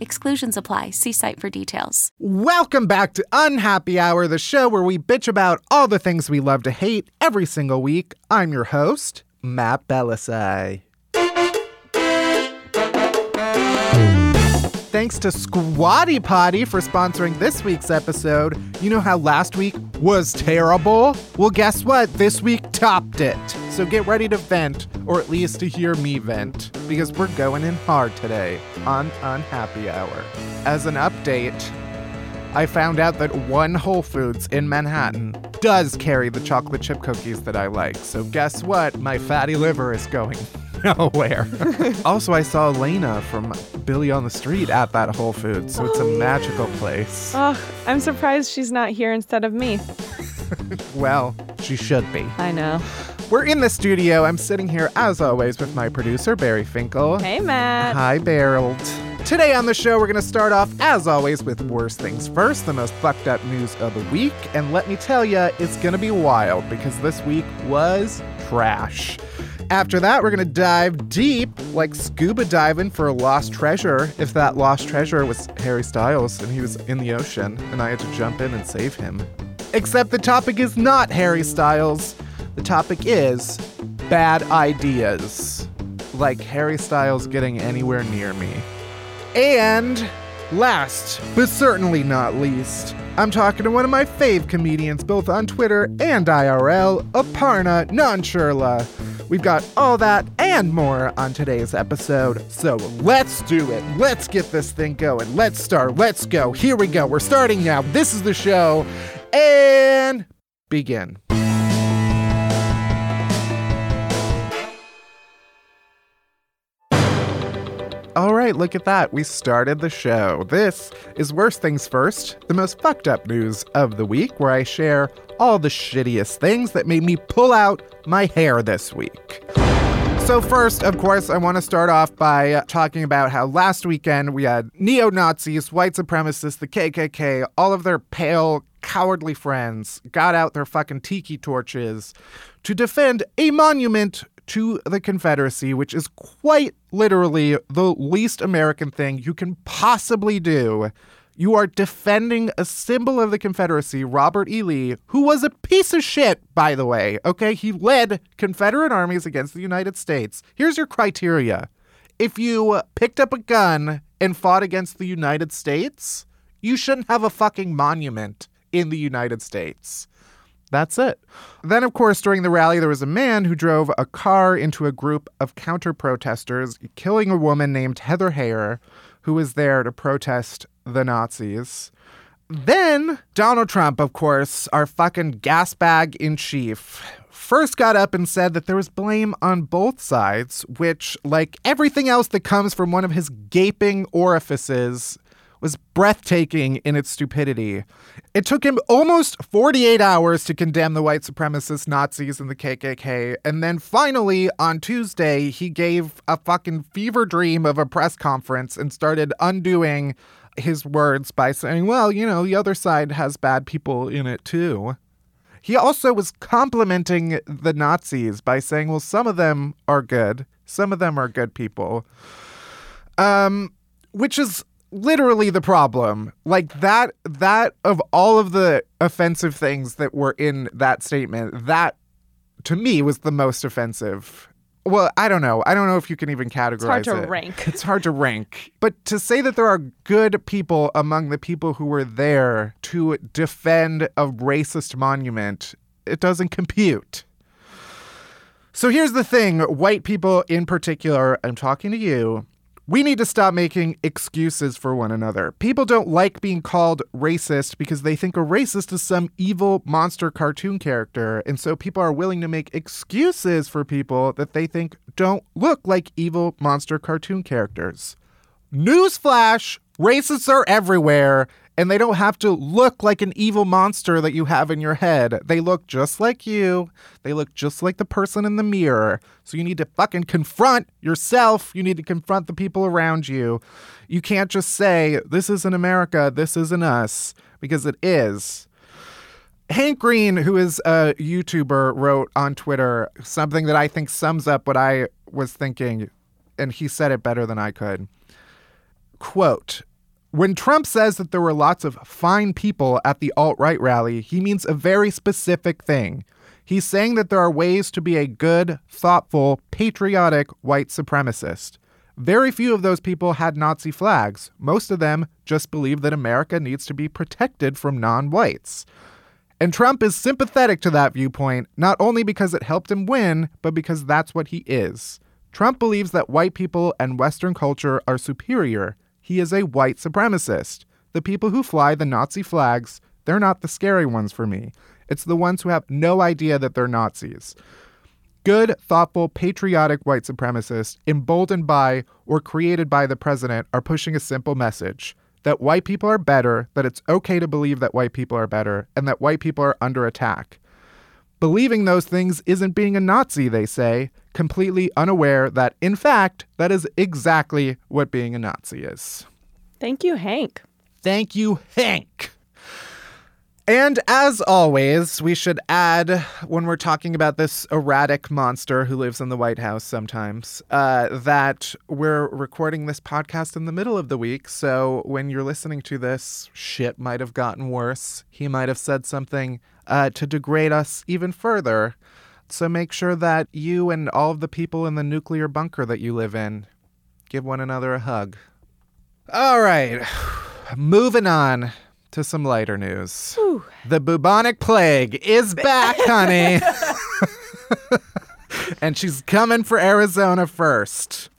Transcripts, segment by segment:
Exclusions apply. See site for details. Welcome back to Unhappy Hour, the show where we bitch about all the things we love to hate every single week. I'm your host, Matt Bellassai. Thanks to Squatty Potty for sponsoring this week's episode. You know how last week was terrible? Well, guess what? This week topped it. So get ready to vent, or at least to hear me vent, because we're going in hard today on Unhappy Hour. As an update, I found out that one Whole Foods in Manhattan does carry the chocolate chip cookies that I like. So guess what? My fatty liver is going nowhere. also, I saw Elena from Billy on the Street at that Whole Foods, so it's a oh. magical place. Oh, I'm surprised she's not here instead of me. Well, she should be. I know. We're in the studio. I'm sitting here, as always, with my producer, Barry Finkel. Hey, Matt. Hi, Barreled. Today on the show, we're going to start off, as always, with Worst Things First, the most fucked up news of the week. And let me tell you, it's going to be wild because this week was trash. After that, we're going to dive deep, like scuba diving for a lost treasure. If that lost treasure was Harry Styles and he was in the ocean and I had to jump in and save him. Except the topic is not Harry Styles. The topic is bad ideas, like Harry Styles getting anywhere near me. And last, but certainly not least, I'm talking to one of my fave comedians, both on Twitter and IRL, Aparna Nancherla. We've got all that and more on today's episode. So let's do it. Let's get this thing going. Let's start. Let's go. Here we go. We're starting now. This is the show. And begin. Right, look at that. We started the show. This is Worst Things First, the most fucked up news of the week, where I share all the shittiest things that made me pull out my hair this week. So, first, of course, I want to start off by uh, talking about how last weekend we had neo Nazis, white supremacists, the KKK, all of their pale, cowardly friends got out their fucking tiki torches to defend a monument to the Confederacy, which is quite literally the least American thing you can possibly do. You are defending a symbol of the Confederacy, Robert E. Lee, who was a piece of shit, by the way. Okay, he led Confederate armies against the United States. Here's your criteria if you picked up a gun and fought against the United States, you shouldn't have a fucking monument in the United States. That's it. Then, of course, during the rally, there was a man who drove a car into a group of counter protesters, killing a woman named Heather Heyer, who was there to protest the Nazis. Then, Donald Trump, of course, our fucking gas bag in chief, first got up and said that there was blame on both sides, which, like everything else that comes from one of his gaping orifices, was breathtaking in its stupidity. It took him almost 48 hours to condemn the white supremacist Nazis and the KKK, and then finally on Tuesday, he gave a fucking fever dream of a press conference and started undoing his words by saying, well, you know, the other side has bad people in it too. He also was complimenting the Nazis by saying, well, some of them are good, some of them are good people. Um, which is literally the problem. Like that that of all of the offensive things that were in that statement, that to me was the most offensive. Well, I don't know. I don't know if you can even categorize it. It's hard to it. rank. It's hard to rank. But to say that there are good people among the people who were there to defend a racist monument, it doesn't compute. So here's the thing white people in particular, I'm talking to you. We need to stop making excuses for one another. People don't like being called racist because they think a racist is some evil monster cartoon character. And so people are willing to make excuses for people that they think don't look like evil monster cartoon characters. Newsflash racists are everywhere, and they don't have to look like an evil monster that you have in your head. They look just like you, they look just like the person in the mirror. So you need to fucking confront yourself. You need to confront the people around you. You can't just say, This isn't America, this isn't us, because it is. Hank Green, who is a YouTuber, wrote on Twitter something that I think sums up what I was thinking, and he said it better than I could. Quote When Trump says that there were lots of fine people at the alt right rally, he means a very specific thing. He's saying that there are ways to be a good, thoughtful, patriotic white supremacist. Very few of those people had Nazi flags. Most of them just believe that America needs to be protected from non whites. And Trump is sympathetic to that viewpoint, not only because it helped him win, but because that's what he is. Trump believes that white people and Western culture are superior. He is a white supremacist. The people who fly the Nazi flags, they're not the scary ones for me. It's the ones who have no idea that they're Nazis. Good, thoughtful, patriotic white supremacists, emboldened by or created by the president, are pushing a simple message that white people are better, that it's okay to believe that white people are better, and that white people are under attack. Believing those things isn't being a Nazi, they say, completely unaware that, in fact, that is exactly what being a Nazi is. Thank you, Hank. Thank you, Hank. And as always, we should add when we're talking about this erratic monster who lives in the White House sometimes, uh, that we're recording this podcast in the middle of the week. So when you're listening to this, shit might have gotten worse. He might have said something uh, to degrade us even further. So make sure that you and all of the people in the nuclear bunker that you live in give one another a hug. All right, moving on to some lighter news. The bubonic plague is back, honey. and she's coming for Arizona first.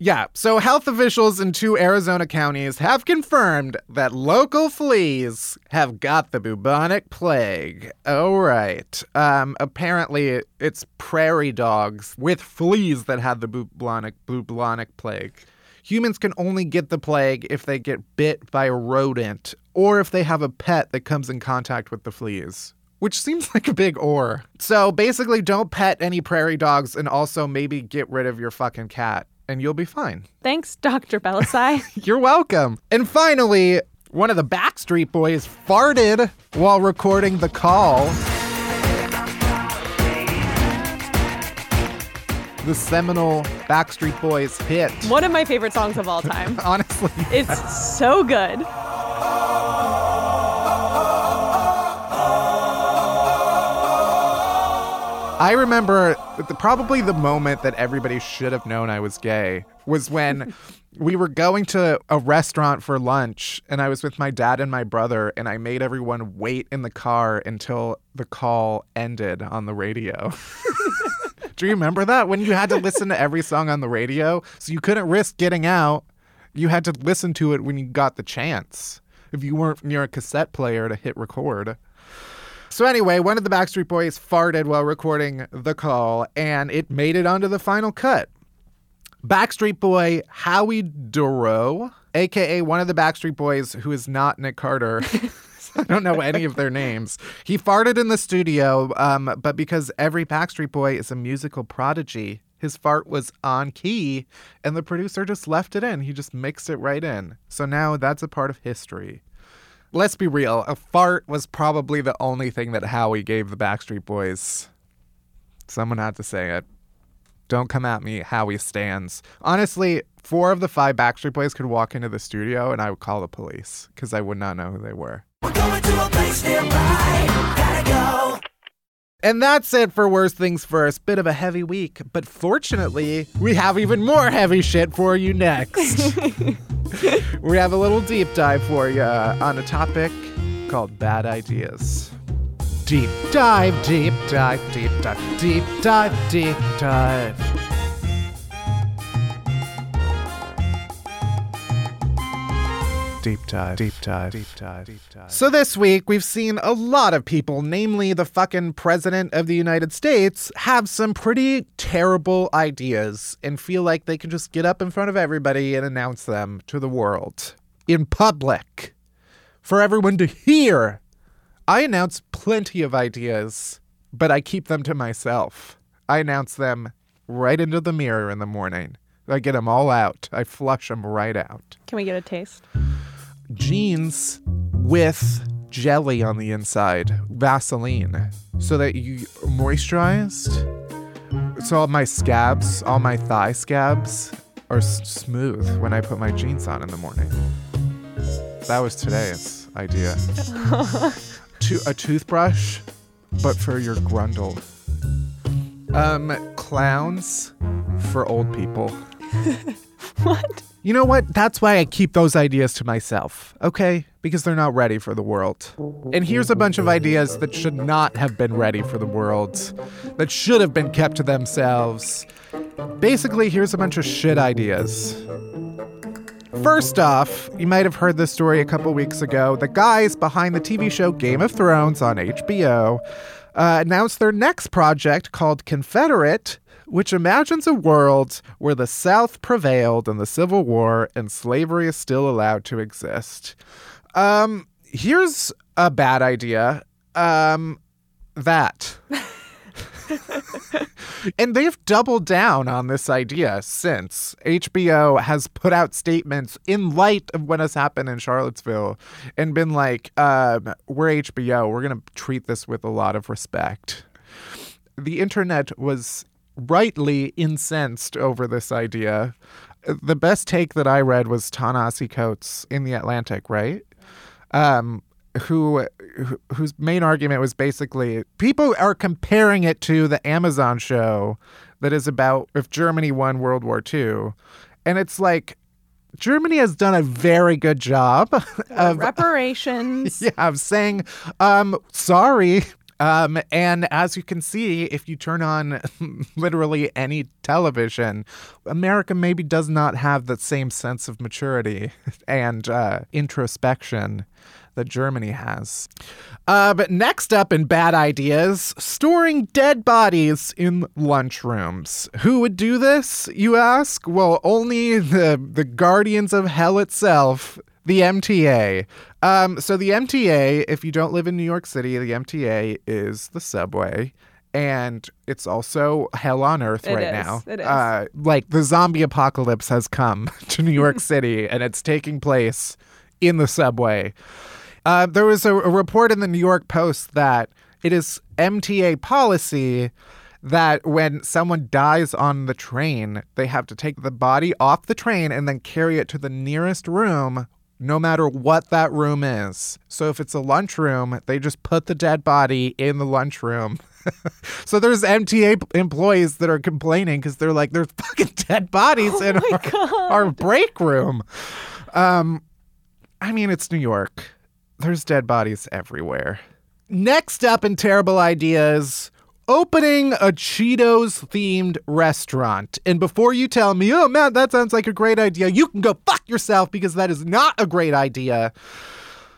Yeah, so health officials in two Arizona counties have confirmed that local fleas have got the bubonic plague. Oh, right. Um, apparently, it's prairie dogs with fleas that had the bubonic, bubonic plague. Humans can only get the plague if they get bit by a rodent or if they have a pet that comes in contact with the fleas. Which seems like a big or. So basically, don't pet any prairie dogs and also maybe get rid of your fucking cat and you'll be fine. Thanks, Dr. Bellassai. You're welcome. And finally, one of the Backstreet Boys farted while recording the call. The seminal Backstreet Boys hit. One of my favorite songs of all time. Honestly, It's so good. I remember the, probably the moment that everybody should have known I was gay was when we were going to a restaurant for lunch and I was with my dad and my brother and I made everyone wait in the car until the call ended on the radio. Do you remember that when you had to listen to every song on the radio? So you couldn't risk getting out. You had to listen to it when you got the chance. If you weren't near a cassette player to hit record. So anyway, one of the Backstreet Boys farted while recording the call, and it made it onto the final cut. Backstreet Boy Howie Dorough, aka one of the Backstreet Boys who is not Nick Carter. I don't know any of their names. He farted in the studio, um, but because every Backstreet Boy is a musical prodigy, His fart was on key, and the producer just left it in. He just mixed it right in. So now that's a part of history. Let's be real, a fart was probably the only thing that Howie gave the Backstreet Boys. Someone had to say it. Don't come at me, Howie stands. Honestly, four of the five Backstreet Boys could walk into the studio and I would call the police because I would not know who they were. And that's it for Worst Things First. Bit of a heavy week, but fortunately, we have even more heavy shit for you next. we have a little deep dive for you on a topic called bad ideas. Deep dive, deep dive, deep dive, deep dive, deep dive. Deep dive, deep dive, deep dive, deep dive. So this week we've seen a lot of people, namely the fucking president of the United States, have some pretty terrible ideas and feel like they can just get up in front of everybody and announce them to the world in public for everyone to hear. I announce plenty of ideas, but I keep them to myself. I announce them right into the mirror in the morning. I get them all out. I flush them right out Can we get a taste? jeans with jelly on the inside, Vaseline, so that you moisturized. So all my scabs, all my thigh scabs, are s- smooth when I put my jeans on in the morning. That was today's idea. to a toothbrush, but for your grundle. Um, clowns for old people. What? You know what? That's why I keep those ideas to myself, okay? Because they're not ready for the world. And here's a bunch of ideas that should not have been ready for the world, that should have been kept to themselves. Basically, here's a bunch of shit ideas. First off, you might have heard this story a couple weeks ago. The guys behind the TV show Game of Thrones on HBO uh, announced their next project called Confederate, which imagines a world where the South prevailed in the Civil War and slavery is still allowed to exist. Um, here's a bad idea. Um, that. and they've doubled down on this idea since. HBO has put out statements in light of what has happened in Charlottesville and been like, um, we're HBO. We're going to treat this with a lot of respect. The internet was rightly incensed over this idea. The best take that I read was Ta-Nehisi Coates in The Atlantic, right? Um, who who- whose main argument was basically people are comparing it to the Amazon show that is about if Germany won World War II. And it's like Germany has done a very good job of Reparations. yeah, of saying, um, sorry. Um, and as you can see, if you turn on literally any television, America maybe does not have the same sense of maturity and uh, introspection that Germany has. Uh, but next up in bad ideas, storing dead bodies in lunchrooms. Who would do this, you ask? Well, only the, the guardians of hell itself, the MTA. Um, so the MTA, if you don't live in New York City, the MTA is the subway. And it's also hell on earth It right is. now. It is. Uh, like the zombie apocalypse has come to New York City and it's taking place in the subway. Uh, there was a, a report in the New York Post that it is MTA policy that when someone dies on the train, they have to take the body off the train and then carry it to the nearest room, no matter what that room is. So if it's a lunchroom, they just put the dead body in the lunchroom. so there's MTA employees that are complaining because they're like, there's fucking dead bodies in our, our break room. Um, I mean, it's New York. There's dead bodies everywhere. Next up in terrible ideas, opening a Cheetos themed restaurant. And before you tell me, oh man, that sounds like a great idea, you can go fuck yourself because that is not a great idea.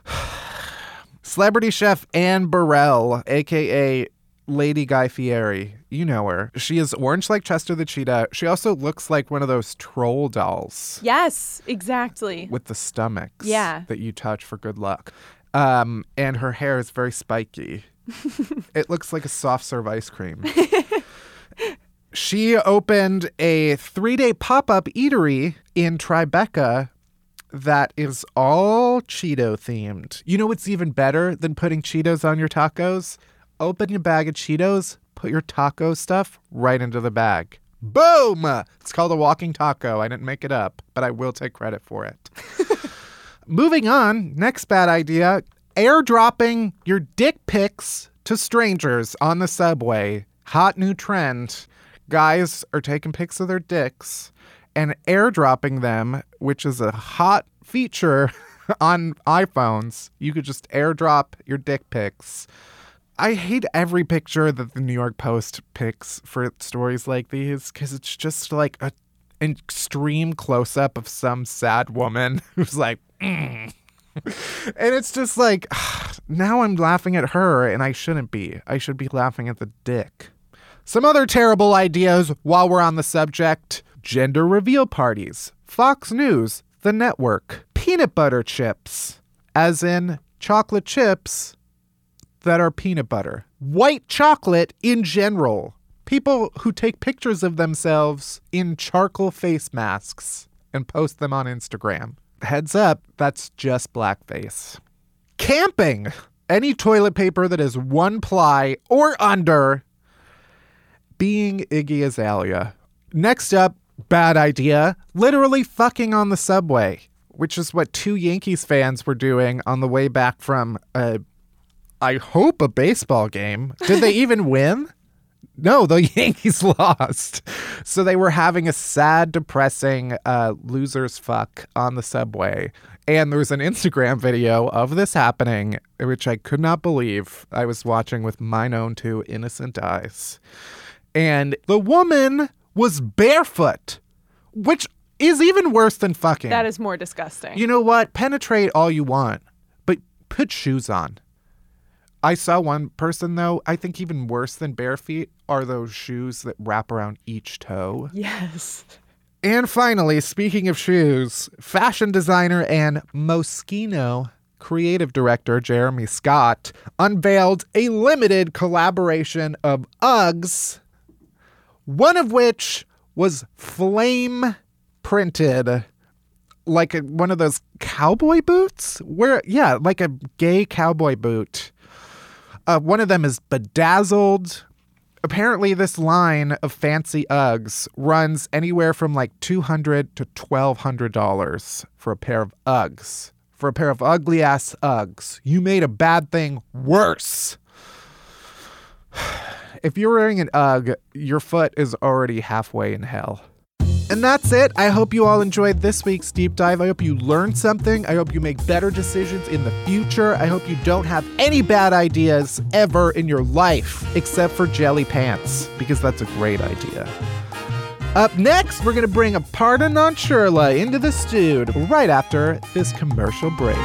Celebrity chef Anne Burrell, aka Lady Guy Fieri. You know her. She is orange like Chester the Cheetah. She also looks like one of those troll dolls Yes, exactly. with the stomachs Yeah. that you touch for good luck. Um, and her hair is very spiky. it looks like a soft serve ice cream. She opened a three day pop up eatery in Tribeca that is all Cheeto themed. You know what's even better than putting Cheetos on your tacos? Open your bag of Cheetos, put your taco stuff right into the bag. Boom! It's called a walking taco. I didn't make it up, but I will take credit for it. Moving on, next bad idea airdropping your dick pics to strangers on the subway. Hot new trend. Guys are taking pics of their dicks and airdropping them, which is a hot feature on iPhones. You could just airdrop your dick pics. I hate every picture that the New York Post picks for stories like these because it's just like a, an extreme close up of some sad woman who's like, mm. and it's just like, now I'm laughing at her and I shouldn't be. I should be laughing at the dick. Some other terrible ideas while we're on the subject gender reveal parties, Fox News, the network, peanut butter chips, as in chocolate chips that are peanut butter, white chocolate in general, people who take pictures of themselves in charcoal face masks and post them on Instagram. Heads up, that's just blackface. Camping! Any toilet paper that is one ply or under being Iggy Azalea. Next up, bad idea, literally fucking on the subway, which is what two Yankees fans were doing on the way back from a, I hope, a baseball game. Did they even win? No, the Yankees lost. So they were having a sad, depressing uh, losers fuck on the subway. And there was an Instagram video of this happening, which I could not believe I was watching with mine own two innocent eyes. And the woman was barefoot, which is even worse than fucking. That is more disgusting. You know what? Penetrate all you want, but put shoes on. I saw one person though, I think even worse than bare feet are those shoes that wrap around each toe. yes. And finally, speaking of shoes, fashion designer and Moschino creative director Jeremy Scott unveiled a limited collaboration of Uggs, one of which was flame printed like a, one of those cowboy boots where yeah like a gay cowboy boot uh, one of them is bedazzled. Apparently this line of fancy uggs runs anywhere from like 200 to 1200 dollars for a pair of uggs. For a pair of ugly ass uggs. You made a bad thing worse. If you're wearing an ugg your foot is already halfway in hell and that's it. I hope you all enjoyed this week's deep dive. I hope you learned something. I hope you make better decisions in the future. I hope you don't have any bad ideas ever in your life, except for jelly pants, because that's a great idea. Up next, we're going to bring Aparna Nancherla into the studio right after this commercial break.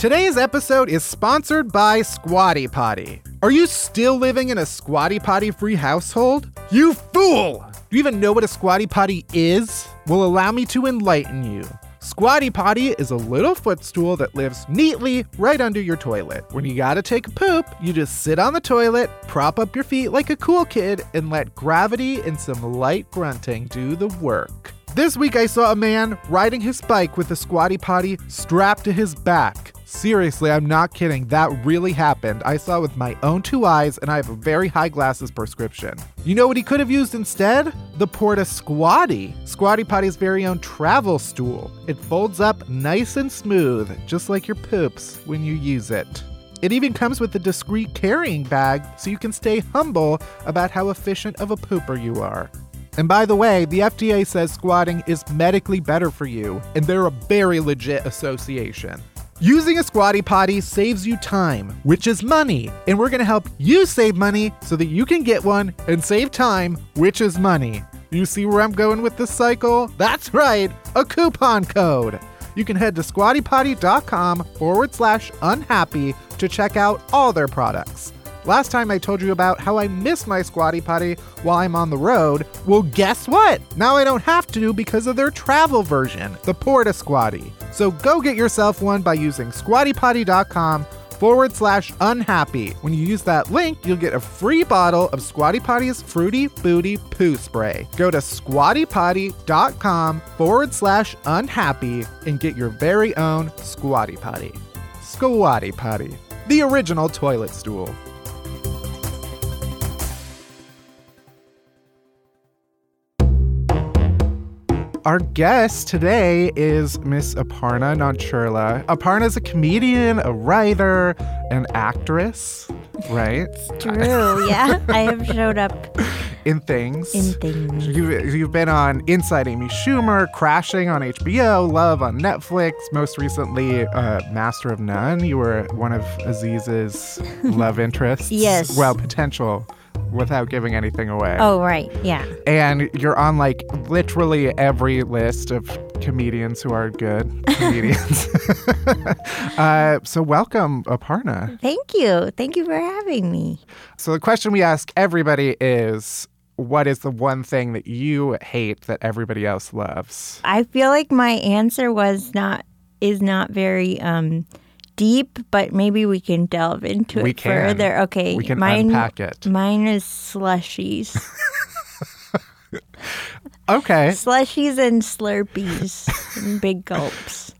Today's episode is sponsored by Squatty Potty. Are you still living in a Squatty Potty free household? You fool! Do you even know what a Squatty Potty is? Well, allow me to enlighten you. Squatty Potty is a little footstool that lives neatly right under your toilet. When you gotta take a poop, you just sit on the toilet, prop up your feet like a cool kid, and let gravity and some light grunting do the work. This week I saw a man riding his bike with a Squatty Potty strapped to his back. Seriously, I'm not kidding. That really happened. I saw with my own two eyes, and I have a very high glasses prescription. You know what he could have used instead? The Porta Squatty. Squatty Potty's very own travel stool. It folds up nice and smooth, just like your poops when you use it. It even comes with a discreet carrying bag so you can stay humble about how efficient of a pooper you are. And by the way, the FDA says squatting is medically better for you, and they're a very legit association. Using a squatty potty saves you time, which is money, and we're gonna help you save money so that you can get one and save time, which is money. You see where I'm going with this cycle? That's right, a coupon code. You can head to squattypotty.com forward slash unhappy to check out all their products. Last time I told you about how I miss my squatty potty while I'm on the road. Well, guess what? Now I don't have to because of their travel version, the Porta Squatty. So go get yourself one by using squattypotty.com forward slash unhappy. When you use that link, you'll get a free bottle of Squatty Potty's Fruity Booty Poo Spray. Go to squattypotty.com forward slash unhappy and get your very own Squatty Potty. Squatty Potty, the original toilet stool. Our guest today is Miss Aparna Nancherla. Aparna is a comedian, a writer, an actress, right? True, yeah. I have showed up In things. in things. You've, you've been on Inside Amy Schumer, Crashing on HBO, Love on Netflix, most recently uh, Master of None. You were one of Aziz's love interests. Yes. Well, potential without giving anything away. Oh, right. Yeah. And you're on like literally every list of comedians who are good comedians. uh, so, welcome, Aparna. Thank you. Thank you for having me. So, the question we ask everybody is what is the one thing that you hate that everybody else loves? I feel like my answer was not is not very um deep, but maybe we can delve into We it can. further. Okay. We can mine, unpack it. Mine is slushies. Okay. slushies and slurpees and big gulps.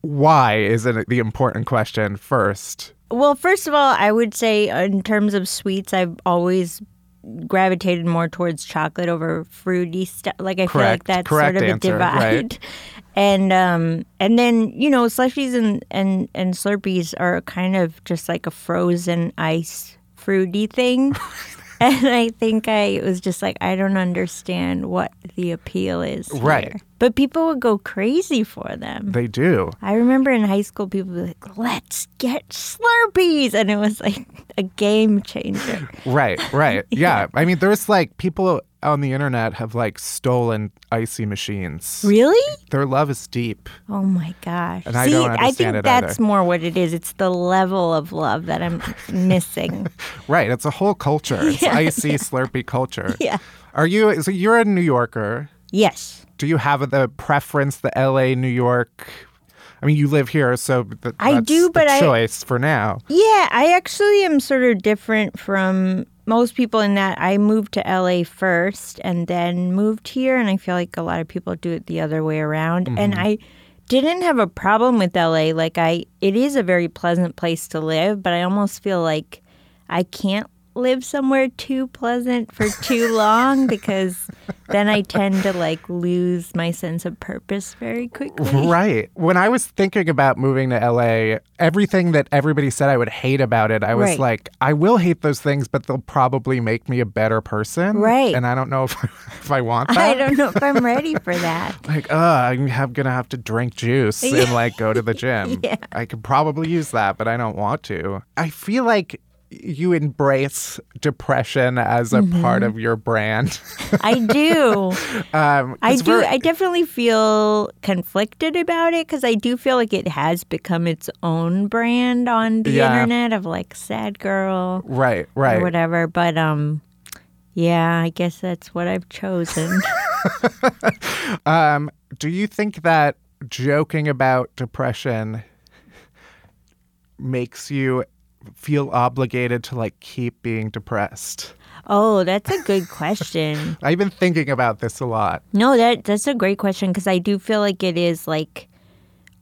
Why is it the important question first? Well, first of all, I would say in terms of sweets, I've always gravitated more towards chocolate over fruity stuff. Like I feel like that's Correct sort of answer, a divide. right. And um and then you know slushies and and and Slurpees are kind of just like a frozen ice fruity thing. and I think I was just like I don't understand what the appeal is. Right. here. But people would go crazy for them. They do. I remember in high school, people would be like, let's get Slurpees. And it was like a game changer. Right, right. Yeah. I mean, there's like people on the internet have like stolen icy machines. Really? Their love is deep. Oh my gosh. And I don't I think that's either. more what it is. It's the level of love that I'm missing. Right. It's a whole culture. It's Yeah, icy, slurpy culture. Yeah. Are you, so you're a New Yorker. Yes. Do you have the preference, the LA, New York? I mean, you live here, so th- I that's do, but I- choice for now. Yeah, I actually am sort of different from most people in that I moved to LA first and then moved here. And I feel like a lot of people do it the other way around. And mm-hmm. I didn't have a problem with LA. Like, I, it is a very pleasant place to live, but I almost feel like I can't live somewhere too pleasant for too long because then I tend to like lose my sense of purpose very quickly. Right. When I was thinking about moving to LA, everything that everybody said I would hate about it, I was Right. like, I will hate those things, but they'll probably make me a better person. Right. And I don't know if, if I want that. I don't know if I'm ready for that. Like, uh, I'm have, gonna have to drink juice and like go to the gym. Yeah. I could probably use that, but I don't want to. I feel like you embrace depression as a Mm-hmm. part of your brand. I do. um, I do. I definitely feel conflicted about it because I do feel like it has become its own brand on the Yeah. internet of like sad girl right, or right. whatever. But um, yeah, I guess that's what I've chosen. Um, do you think that joking about depression makes you feel obligated to like keep being depressed? oh, that's a good question. I've been thinking about this a lot. No, that that's a great question because I do feel like it is like,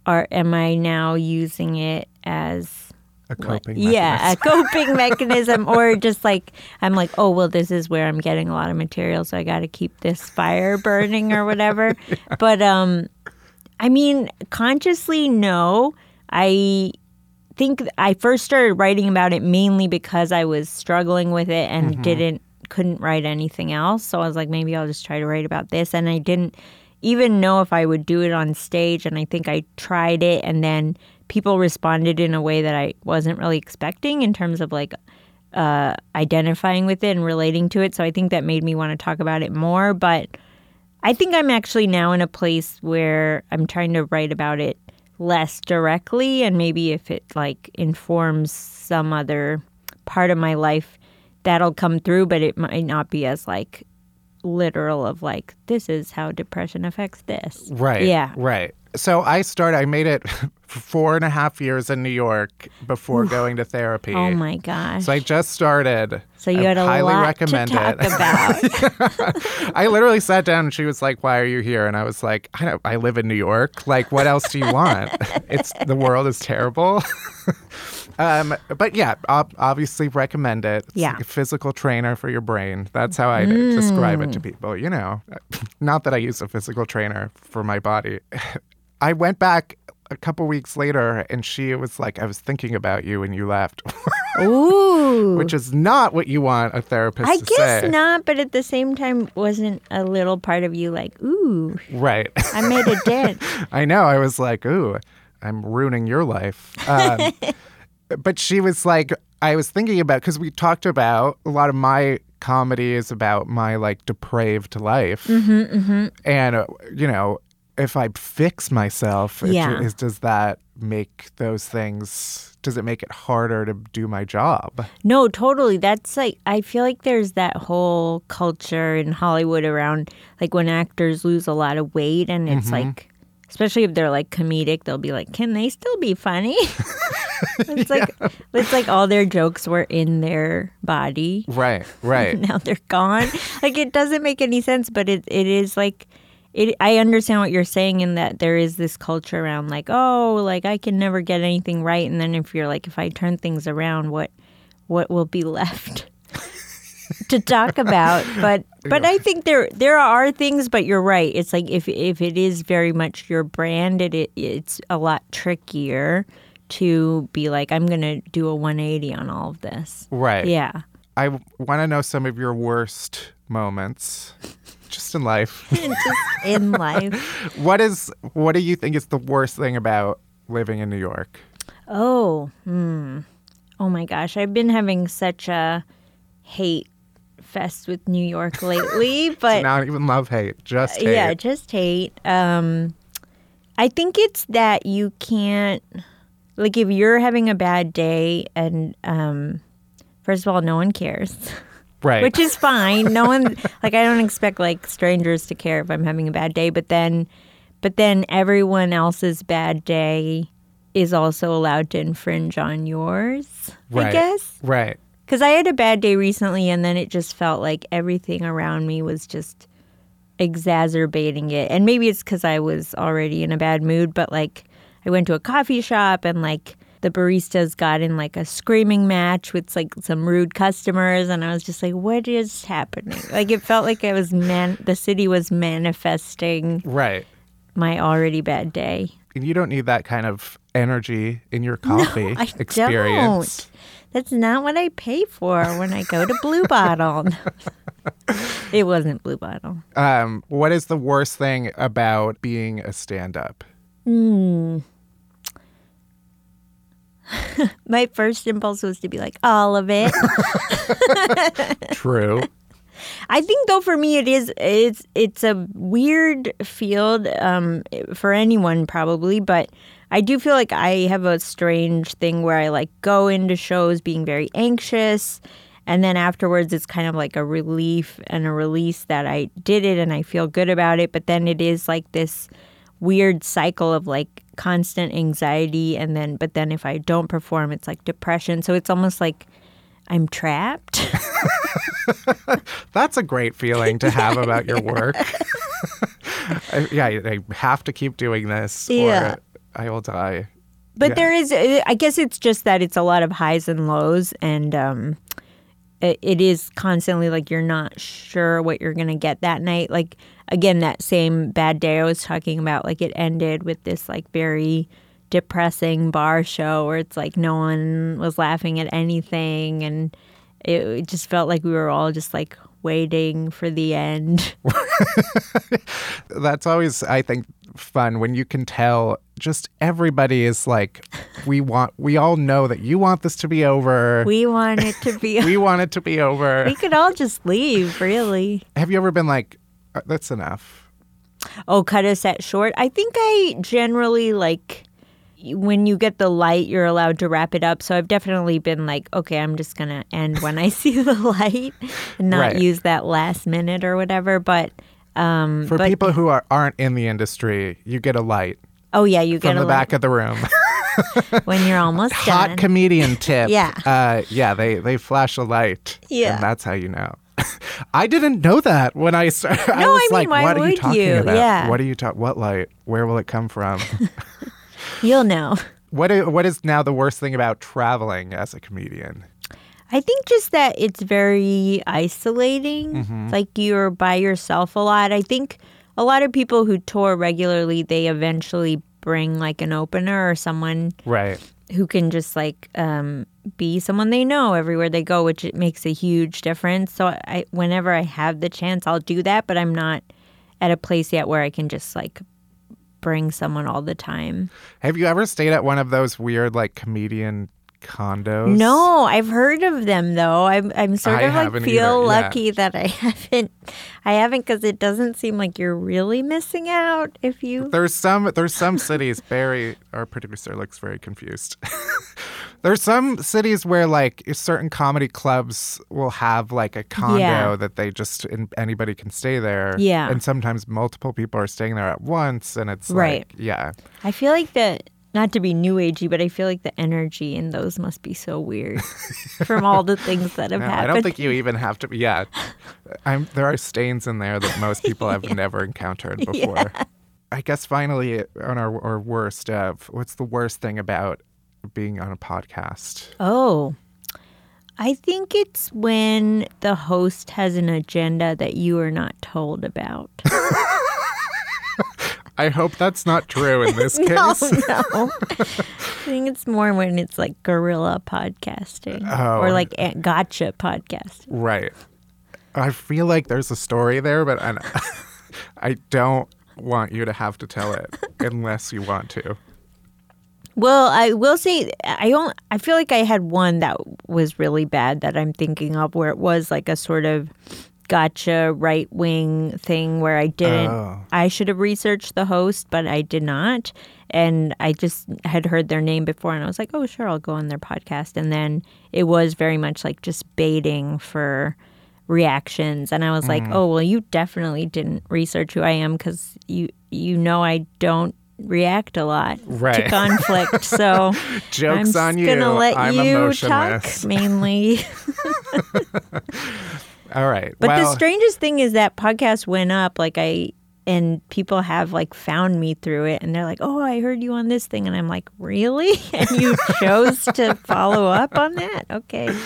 are am I now using it as A coping yeah, a coping mechanism, or just like I'm like, oh well, this is where I'm getting a lot of material, so I got to keep this fire burning or whatever. But um, I mean, consciously, no. I think I first started writing about it mainly because I was struggling with it and didn't couldn't write anything else. So I was like, maybe I'll just try to write about this, and I didn't even know if I would do it on stage. And I think I tried it, and then people responded in a way that I wasn't really expecting in terms of like uh, identifying with it and relating to it. So I think that made me want to talk about it more. But I think I'm actually now in a place where I'm trying to write about it less directly, and maybe if it like informs some other part of my life, that'll come through. But it might not be as like literal of like this is how depression affects this. Right. Yeah. Right. So I started, I made it four and a half years in New York before going to therapy. Oh my gosh. So I just started. So you I had a highly lot recommend to talk it. about. I literally sat down and she was like, "Why are you here?" And I was like, "I don't. I live in New York. Like, what else do you want? it's the world is terrible." um, but yeah, ob- obviously recommend it. It's Yeah. like a physical trainer for your brain. That's how I describe it to people. You know, not that I use a physical trainer for my body. I went back a couple weeks later and she was like, "I was thinking about you when you left," Ooh. which is not what you want a therapist I guess say. not, but at the same time, wasn't a little part of you like, ooh, Right. I made a dent? I know. I was like, ooh, I'm ruining your life. Um, but she was like, I was thinking about, because we talked about a lot of my comedy is about my like depraved life. Mm-hmm, And, uh, you know, if I fix myself, Yeah. is, does that make those things, does it make it harder to do my job? No, totally. That's like I feel like there's that whole culture in Hollywood around like when actors lose a lot of weight and it's mm-hmm. like especially if they're like comedic, they'll be like, Can they still be funny? it's like it's like all their jokes were in their body. Right, right. Now they're gone. like it doesn't make any sense, but it it is like it, I understand what you're saying in that there is this culture around like, oh, like I can never get anything right, and then if you're like, if I turn things around, what what will be left to talk about? But but I think there there are things, but you're right. It's like if if it is very much your brand, it, it it's a lot trickier to be like, I'm gonna do a 180 on all of this. Right. Yeah. I want to know some of your worst moments just in life. Just in life. What is what do you think is the worst thing about living in New York? Oh, hmm. Oh my gosh, I've been having such a hate fest with New York lately, but Not even love hate, just hate. yeah, just hate. Um I think it's that you can't like if you're having a bad day and um first of all no one cares. right. which is fine. No one like I don't expect like strangers to care if I'm having a bad day, but then but then everyone else's bad day is also allowed to infringe on yours. I guess Right. cuz I had a bad day recently and then it just felt like everything around me was just exacerbating it. And maybe it's cuz I was already in a bad mood, but like I went to a coffee shop and like the baristas got in like a screaming match with like some rude customers and I was just like what is happening? Like it felt like I was man the city was manifesting Right. my already bad day. And you don't need that kind of energy in your coffee I experience. don't. That's not what I pay for when I go to Blue Bottle. it wasn't Blue Bottle. Um, what is the worst thing about being a stand-up? My first impulse was to be like, all of it. True. I think though for me it is it's it's a weird field um, for anyone probably, but I do feel like I have a strange thing where I like go into shows being very anxious and then afterwards it's kind of like a relief and a release that I did it and I feel good about it, but then it is like this weird cycle of like constant anxiety and then but then if I don't perform it's like depression. So it's almost like I'm trapped. That's a great feeling to have about your work. I, yeah, I have to keep doing this Yeah. or I will die. But Yeah. there is, uh, I guess it's just that it's a lot of highs and lows, and um, it, it is constantly like you're not sure what you're gonna get that night. Like again, that same bad day I was talking about, like it ended with this like very depressing bar show where it's like no one was laughing at anything, and it, it just felt like we were all just like waiting for the end. That's always, I think, fun when you can tell just everybody is like, we want, we all know that you want this to be over. we want it to be. we want it to be over. we could all just leave, really. Have you ever been like, "Uh, that's enough? Oh, cut a set short. I think I generally like when you get the light, you're allowed to wrap it up. So I've definitely been like, okay, I'm just gonna end when I see the light and not Right. use that last minute or whatever. But um, For but people who are, aren't in the industry, you get a light Oh yeah, you get from the back of the room. when you're almost done. Hot done. comedian tip. Yeah. Uh, yeah, they, they flash a light. Yeah. And that's how you know. I didn't know that when I started. I No, was I mean, like, why what are you talking you? about? Yeah. What are you talking What light? Where will it come from? You'll know. what, is, what is now the worst thing about traveling as a comedian? I think just that it's very isolating. Mm-hmm. Like you're by yourself a lot. I think a lot of people who tour regularly, they eventually bring like an opener or someone Right. who can just like um, be someone they know everywhere they go, which it makes a huge difference. So I, whenever I have the chance, I'll do that. But I'm not at a place yet where I can just like bring someone all the time. Have you ever stayed at one of those weird, like, comedian condos? No, I've heard of them though. I'm I'm sort I of like feel either, yeah. lucky that I haven't. I haven't because it doesn't seem like you're really missing out if you. There's some there's some cities. Barry, our producer, looks very confused. there's some cities where like certain comedy clubs will have like a condo Yeah. that they just and anybody can stay there. Yeah. and sometimes multiple people are staying there at once, and it's Right. like yeah. I feel like the not to be new agey, but I feel like the energy in those must be so weird from all the things that have No, happened. I don't think you even have to. Yeah, I'm, there are stains in there that most people have never encountered before. I guess finally on our, our worst of what's the worst thing about being on a podcast? Oh. I think it's when the host has an agenda that you are not told about. I hope that's not true in this case. No, no. I think it's more when it's like guerrilla podcasting Oh. or like gotcha podcasting. Right. I feel like there's a story there, but I, I don't want you to have to tell it unless you want to. Well, I will say I don't. I feel like I had one that was really bad that I'm thinking of, where it was like a sort of gotcha right wing thing where I didn't. Oh. I should have researched the host, but I did not, and I just had heard their name before, and I was like, oh sure, I'll go on their podcast, and then it was very much like just baiting for reactions and i was like mm. oh well you definitely didn't research who i am because you you know i don't react a lot to conflict so Joke's I'm on you. gonna let I'm you talk mainly. All right. But well, the strangest thing is that podcast went up like I and people have like found me through it and they're like, "Oh, I heard you on this thing." And I'm like, "Really?" And you chose to follow up on that? Okay.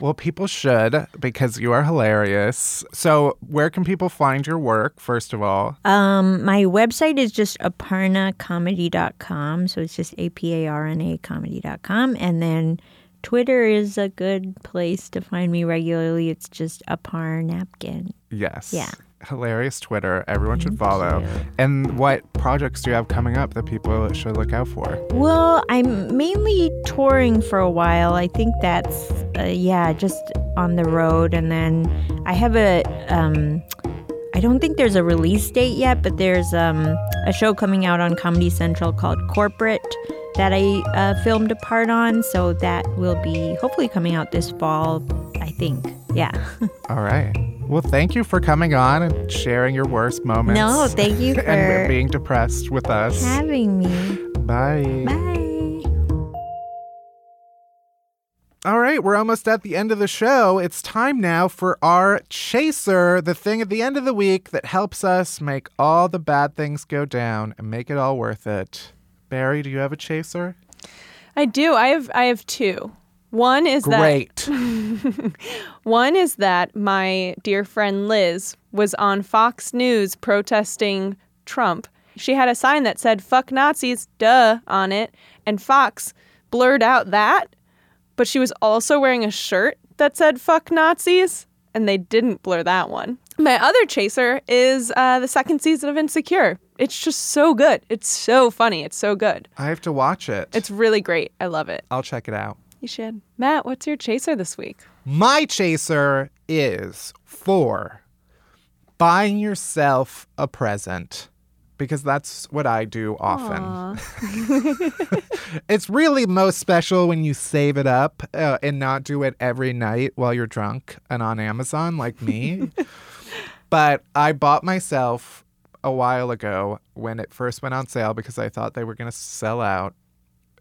Well, people should because you are hilarious. So, where can people find your work, first of all? Um my website is just aparnacomedy.com, so it's just A P A R N A comedy.com and then Twitter is a good place to find me regularly. It's just aparnapkin. Yes. Yeah. Hilarious Twitter. Everyone should follow. And what projects do you have coming up that people should look out for? Well, I'm mainly touring for a while. I think that's uh, yeah, just on the road, and then I have a. Um, I don't think there's a release date yet, but there's um, a show coming out on Comedy Central called Corporate that I uh, filmed a part on. So that will be hopefully coming out this fall. I think. Yeah. All right. Well, thank you for coming on and sharing your worst moments. no, thank you for and being depressed with us. having me. Bye. Bye. All right, we're almost at the end of the show. It's time now for our chaser, the thing at the end of the week that helps us make all the bad things go down and make it all worth it. Barry, do you have a chaser? I do. I have I have two. One is that Great. one is that my dear friend Liz was on Fox News protesting Trump. She had a sign that said fuck Nazis, duh, on it, and Fox blurred out that, but she was also wearing a shirt that said fuck Nazis, and they didn't blur that one. My other chaser is uh, the second season of Insecure. It's just so good. It's so funny. It's so good. I have to watch it. It's really great. I love it. I'll check it out. You should. Matt, what's your chaser this week? My chaser is for buying yourself a present because that's what I do often. it's really most special when you save it up uh, and not do it every night while you're drunk and on Amazon like me. but I bought myself a while ago when it first went on sale because I thought they were going to sell out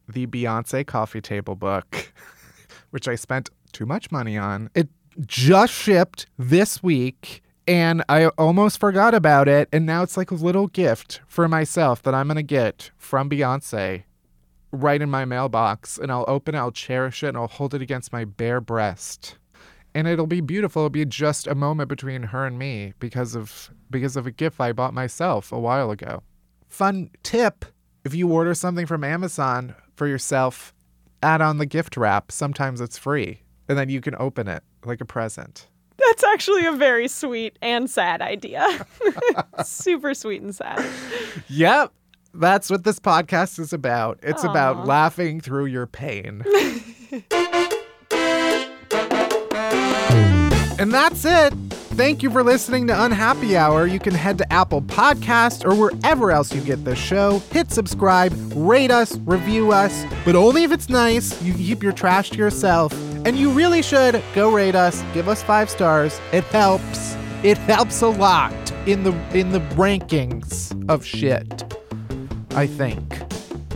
the Beyonce coffee table book, which I spent too much money on. It just shipped this week and I almost forgot about it. And now it's like a little gift for myself that I'm going to get from Beyonce right in my mailbox. And I'll open it, I'll cherish it, and I'll hold it against my bare breast. And it'll be beautiful. It'll be just a moment between her and me because of because of a gift I bought myself a while ago. Fun tip if you order something from Amazon for yourself, add on the gift wrap. Sometimes it's free. And then you can open it like a present. That's actually a very sweet and sad idea. Super sweet and sad. Yep. That's what this podcast is about. It's about laughing through your pain. and that's it. Thank you for listening to Unhappy Hour. You can head to Apple Podcast or wherever else you get this show. Hit subscribe, rate us, review us, but only if it's nice. You keep your trash to yourself. And you really should go rate us, give us 5 stars. It helps. It helps a lot in the in the rankings of shit. I think.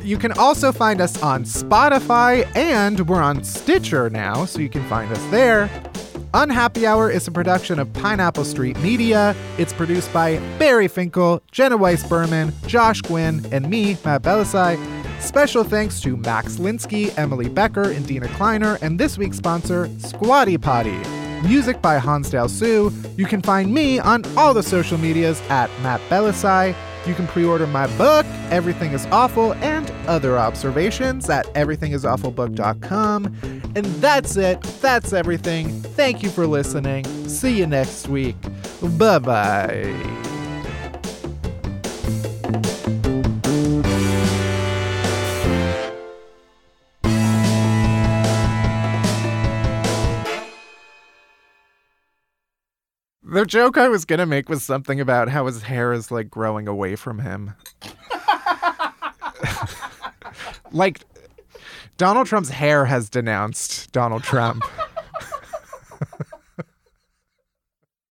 You can also find us on Spotify and we're on Stitcher now, so you can find us there. Unhappy Hour is a production of Pineapple Street Media. It's produced by Barry Finkel, Jenna Weiss Berman, Josh Gwynn, and me, Matt Bellassai. Special thanks to Max Linsky, Emily Becker, and Dina Kleiner, and this week's sponsor, Squatty Potty. Music by Hansdale Hsu. You can find me on all the social medias at Matt Bellassai. You can pre order my book, Everything is Awful, and other observations at everythingisawfulbook.com. And that's it. That's everything. Thank you for listening. See you next week. Bye bye. The joke I was gonna make was something about how his hair is like growing away from him. like Donald Trump's hair has denounced Donald Trump.